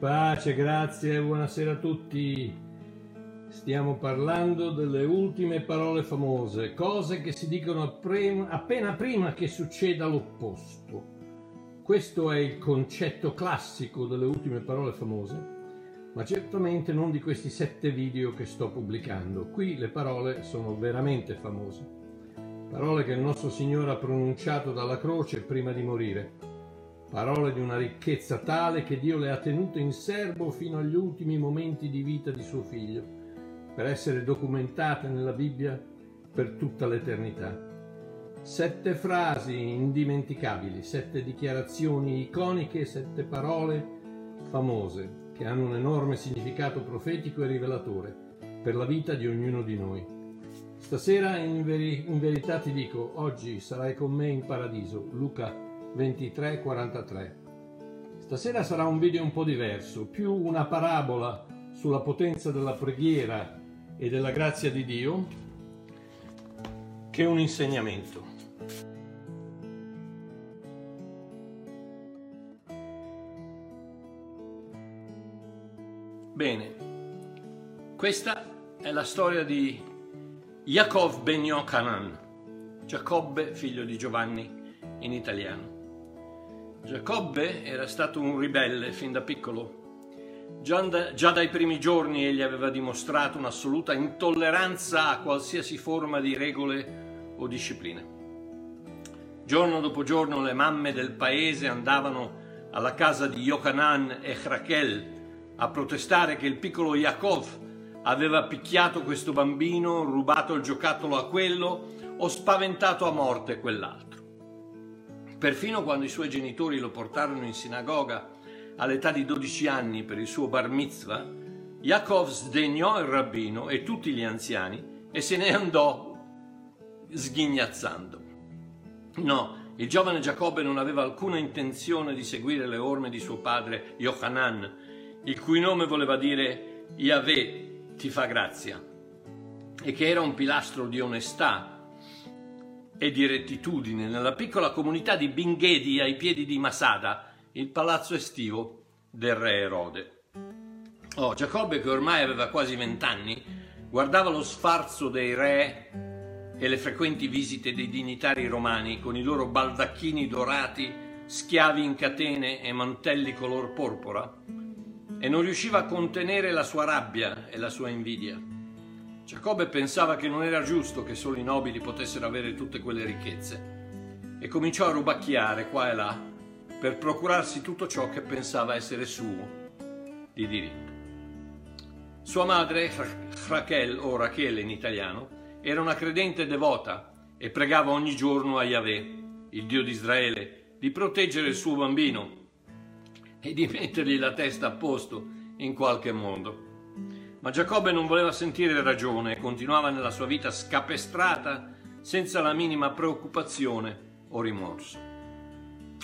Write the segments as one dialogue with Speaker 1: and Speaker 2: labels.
Speaker 1: Pace, grazie, buonasera a tutti. Stiamo parlando delle ultime parole famose, cose che si dicono appena prima che succeda l'opposto. Questo è il concetto classico delle ultime parole famose, ma certamente non di questi sette video che sto pubblicando. Qui le parole sono veramente famose, parole che il nostro Signore ha pronunciato dalla croce prima di morire parole di una ricchezza tale che Dio le ha tenute in serbo fino agli ultimi momenti di vita di suo figlio, per essere documentate nella Bibbia per tutta l'eternità. Sette frasi indimenticabili, sette dichiarazioni iconiche, sette parole famose che hanno un enorme significato profetico e rivelatore per la vita di ognuno di noi. Stasera in, veri- in verità ti dico, oggi sarai con me in paradiso. Luca 23-43. Stasera sarà un video un po' diverso, più una parabola sulla potenza della preghiera e della grazia di Dio che un insegnamento. Bene, questa è la storia di Yaakov ben Yochanan, Giacobbe figlio di Giovanni in italiano. Giacobbe era stato un ribelle fin da piccolo. Già, da, già dai primi giorni egli aveva dimostrato un'assoluta intolleranza a qualsiasi forma di regole o discipline. Giorno dopo giorno le mamme del paese andavano alla casa di Yochanan e Rachel a protestare che il piccolo Yaakov aveva picchiato questo bambino, rubato il giocattolo a quello o spaventato a morte quell'altro. Perfino quando i suoi genitori lo portarono in sinagoga all'età di 12 anni per il suo bar mitzvah, Yaakov sdegnò il rabbino e tutti gli anziani e se ne andò sghignazzando. No, il giovane Giacobbe non aveva alcuna intenzione di seguire le orme di suo padre Yohanan, il cui nome voleva dire Yahweh ti fa grazia, e che era un pilastro di onestà e di rettitudine nella piccola comunità di Binghedi ai piedi di Masada, il palazzo estivo del re Erode. Oh, Giacobbe, che ormai aveva quasi vent'anni, guardava lo sfarzo dei re e le frequenti visite dei dignitari romani con i loro baldacchini dorati, schiavi in catene e mantelli color porpora, e non riusciva a contenere la sua rabbia e la sua invidia. Giacobbe pensava che non era giusto che solo i nobili potessero avere tutte quelle ricchezze e cominciò a rubacchiare qua e là per procurarsi tutto ciò che pensava essere suo di diritto. Sua madre, Rachel o Rachel in italiano, era una credente devota e pregava ogni giorno a Yahweh, il Dio di Israele, di proteggere il suo bambino e di mettergli la testa a posto in qualche modo. Ma Giacobbe non voleva sentire ragione e continuava nella sua vita scapestrata senza la minima preoccupazione o rimorso.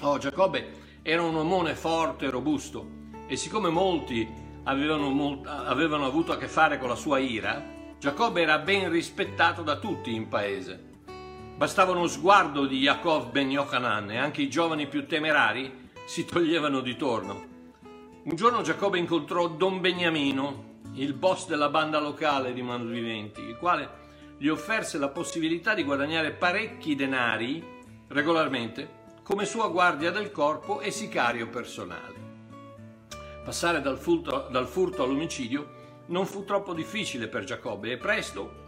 Speaker 1: Oh, Giacobbe era un omone forte e robusto e siccome molti avevano, molt- avevano avuto a che fare con la sua ira, Giacobbe era ben rispettato da tutti in paese. Bastava uno sguardo di Yaakov ben Yochanan e anche i giovani più temerari si toglievano di torno. Un giorno Giacobbe incontrò Don Beniamino, il boss della banda locale di malviventi, il quale gli offerse la possibilità di guadagnare parecchi denari regolarmente come sua guardia del corpo e sicario personale. Passare dal furto, dal furto all'omicidio non fu troppo difficile per Giacobbe e presto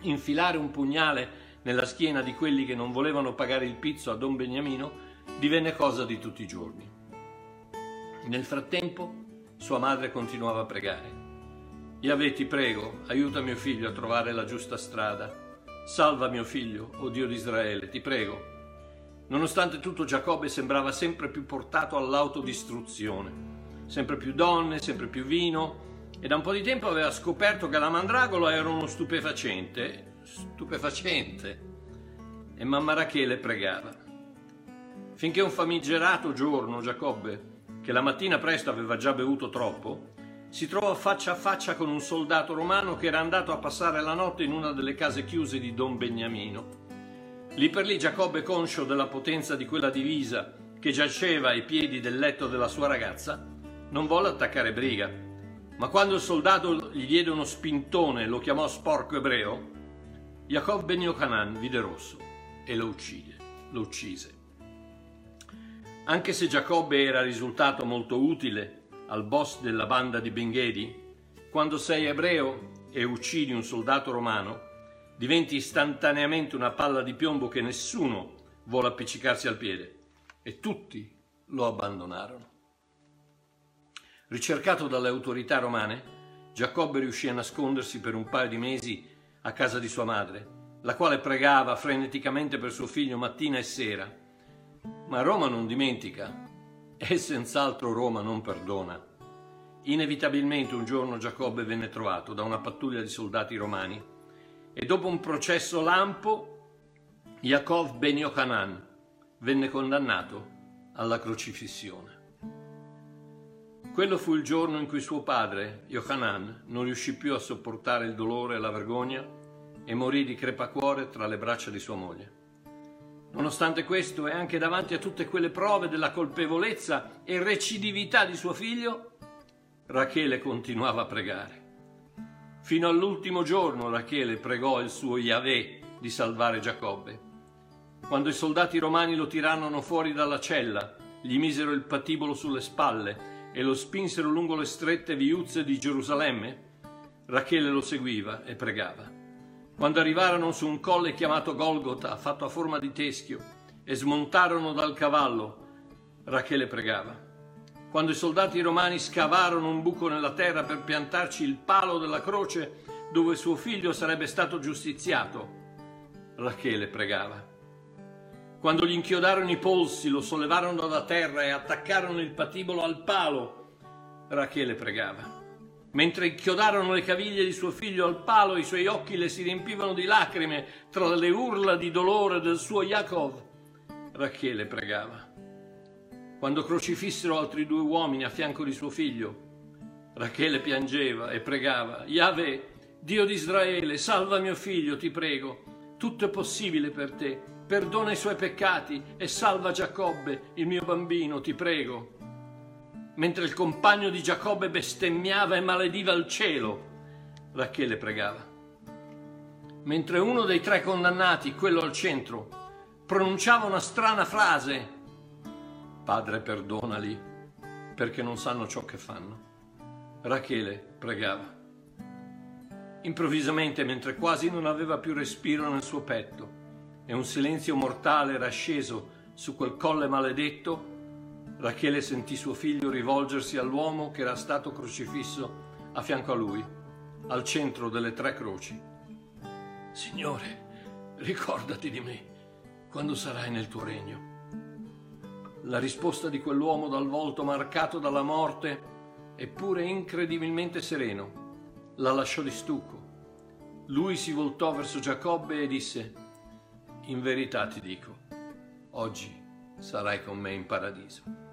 Speaker 1: infilare un pugnale nella schiena di quelli che non volevano pagare il pizzo a Don Beniamino divenne cosa di tutti i giorni. Nel frattempo sua madre continuava a pregare. Yahweh ti prego, aiuta mio figlio a trovare la giusta strada. Salva mio figlio, o oh Dio di Israele, ti prego. Nonostante tutto Giacobbe sembrava sempre più portato all'autodistruzione. Sempre più donne, sempre più vino, e da un po' di tempo aveva scoperto che la mandragola era uno stupefacente, stupefacente, e mamma Rachele pregava. Finché un famigerato giorno Giacobbe, che la mattina presto aveva già bevuto troppo, si trovò faccia a faccia con un soldato romano che era andato a passare la notte in una delle case chiuse di Don Beniamino. Lì per lì Giacobbe, conscio della potenza di quella divisa che giaceva ai piedi del letto della sua ragazza, non volle attaccare Briga, ma quando il soldato gli diede uno spintone e lo chiamò sporco ebreo, Jacob ben Yochanan vide rosso e lo uccide, lo uccise. Anche se Giacobbe era risultato molto utile al boss della banda di Benghedi, quando sei ebreo e uccidi un soldato romano, diventi istantaneamente una palla di piombo che nessuno vuole appiccicarsi al piede e tutti lo abbandonarono. Ricercato dalle autorità romane, Giacobbe riuscì a nascondersi per un paio di mesi a casa di sua madre, la quale pregava freneticamente per suo figlio mattina e sera. Ma Roma non dimentica e senz'altro Roma non perdona. Inevitabilmente un giorno Giacobbe venne trovato da una pattuglia di soldati romani e dopo un processo lampo Yaakov ben Yochanan venne condannato alla crocifissione. Quello fu il giorno in cui suo padre, Yohanan, non riuscì più a sopportare il dolore e la vergogna e morì di crepacuore tra le braccia di sua moglie. Nonostante questo e anche davanti a tutte quelle prove della colpevolezza e recidività di suo figlio, Rachele continuava a pregare. Fino all'ultimo giorno Rachele pregò il suo Yahweh di salvare Giacobbe. Quando i soldati romani lo tirarono fuori dalla cella, gli misero il patibolo sulle spalle e lo spinsero lungo le strette viuzze di Gerusalemme, Rachele lo seguiva e pregava. Quando arrivarono su un colle chiamato Golgota, fatto a forma di teschio, e smontarono dal cavallo, Rachele pregava. Quando i soldati romani scavarono un buco nella terra per piantarci il palo della croce dove suo figlio sarebbe stato giustiziato, Rachele pregava. Quando gli inchiodarono i polsi, lo sollevarono dalla terra e attaccarono il patibolo al palo, Rachele pregava. Mentre inchiodarono le caviglie di suo figlio al palo, i suoi occhi le si riempivano di lacrime tra le urla di dolore del suo Yaakov. Rachele pregava. Quando crocifissero altri due uomini a fianco di suo figlio, Rachele piangeva e pregava. Yahweh, Dio di Israele, salva mio figlio, ti prego. Tutto è possibile per te perdona i suoi peccati e salva Giacobbe, il mio bambino, ti prego. Mentre il compagno di Giacobbe bestemmiava e malediva il cielo, Rachele pregava. Mentre uno dei tre condannati, quello al centro, pronunciava una strana frase, Padre perdonali, perché non sanno ciò che fanno. Rachele pregava. Improvvisamente, mentre quasi non aveva più respiro nel suo petto, e un silenzio mortale era sceso su quel colle maledetto, Rachele sentì suo figlio rivolgersi all'uomo che era stato crocifisso a fianco a lui, al centro delle tre croci. Signore, ricordati di me quando sarai nel tuo regno. La risposta di quell'uomo dal volto marcato dalla morte, eppure incredibilmente sereno, la lasciò di stucco. Lui si voltò verso Giacobbe e disse, in verità ti dico, oggi sarai con me in paradiso.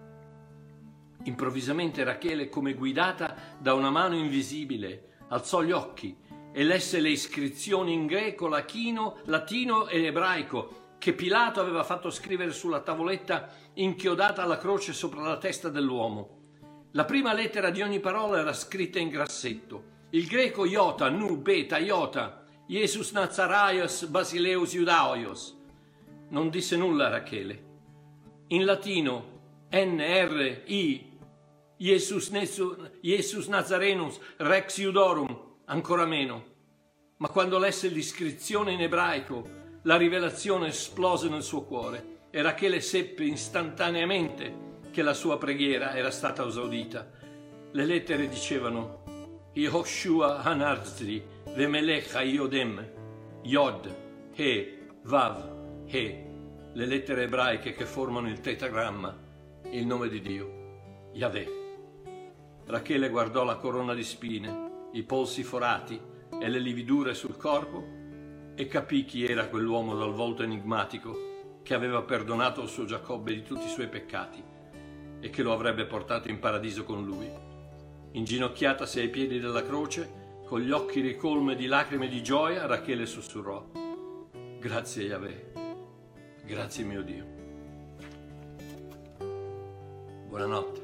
Speaker 1: Improvvisamente Rachele, come guidata da una mano invisibile, alzò gli occhi e lesse le iscrizioni in greco, latino, latino e ebraico che Pilato aveva fatto scrivere sulla tavoletta inchiodata alla croce sopra la testa dell'uomo. La prima lettera di ogni parola era scritta in grassetto. Il greco iota, nu, beta, iota, Jesus Nazaraios Basileus Iudaios. Non disse nulla Rachele. In latino NRI Jesus, Jesus Nazarenus Rex Iudorum, ancora meno. Ma quando lesse l'iscrizione in ebraico, la rivelazione esplose nel suo cuore e Rachele seppe istantaneamente che la sua preghiera era stata esaudita. Le lettere dicevano Yehoshua Hanarzri Vemelech Yodem, Yod, He, Vav, He, le lettere ebraiche che formano il tetagramma, il nome di Dio, Yahweh. Rachele guardò la corona di spine, i polsi forati e le lividure sul corpo e capì chi era quell'uomo dal volto enigmatico che aveva perdonato al suo Giacobbe di tutti i suoi peccati e che lo avrebbe portato in paradiso con lui. Inginocchiatasi ai piedi della croce, con gli occhi ricolme di lacrime di gioia, Rachele sussurrò, grazie Yahweh, grazie mio Dio. Buonanotte.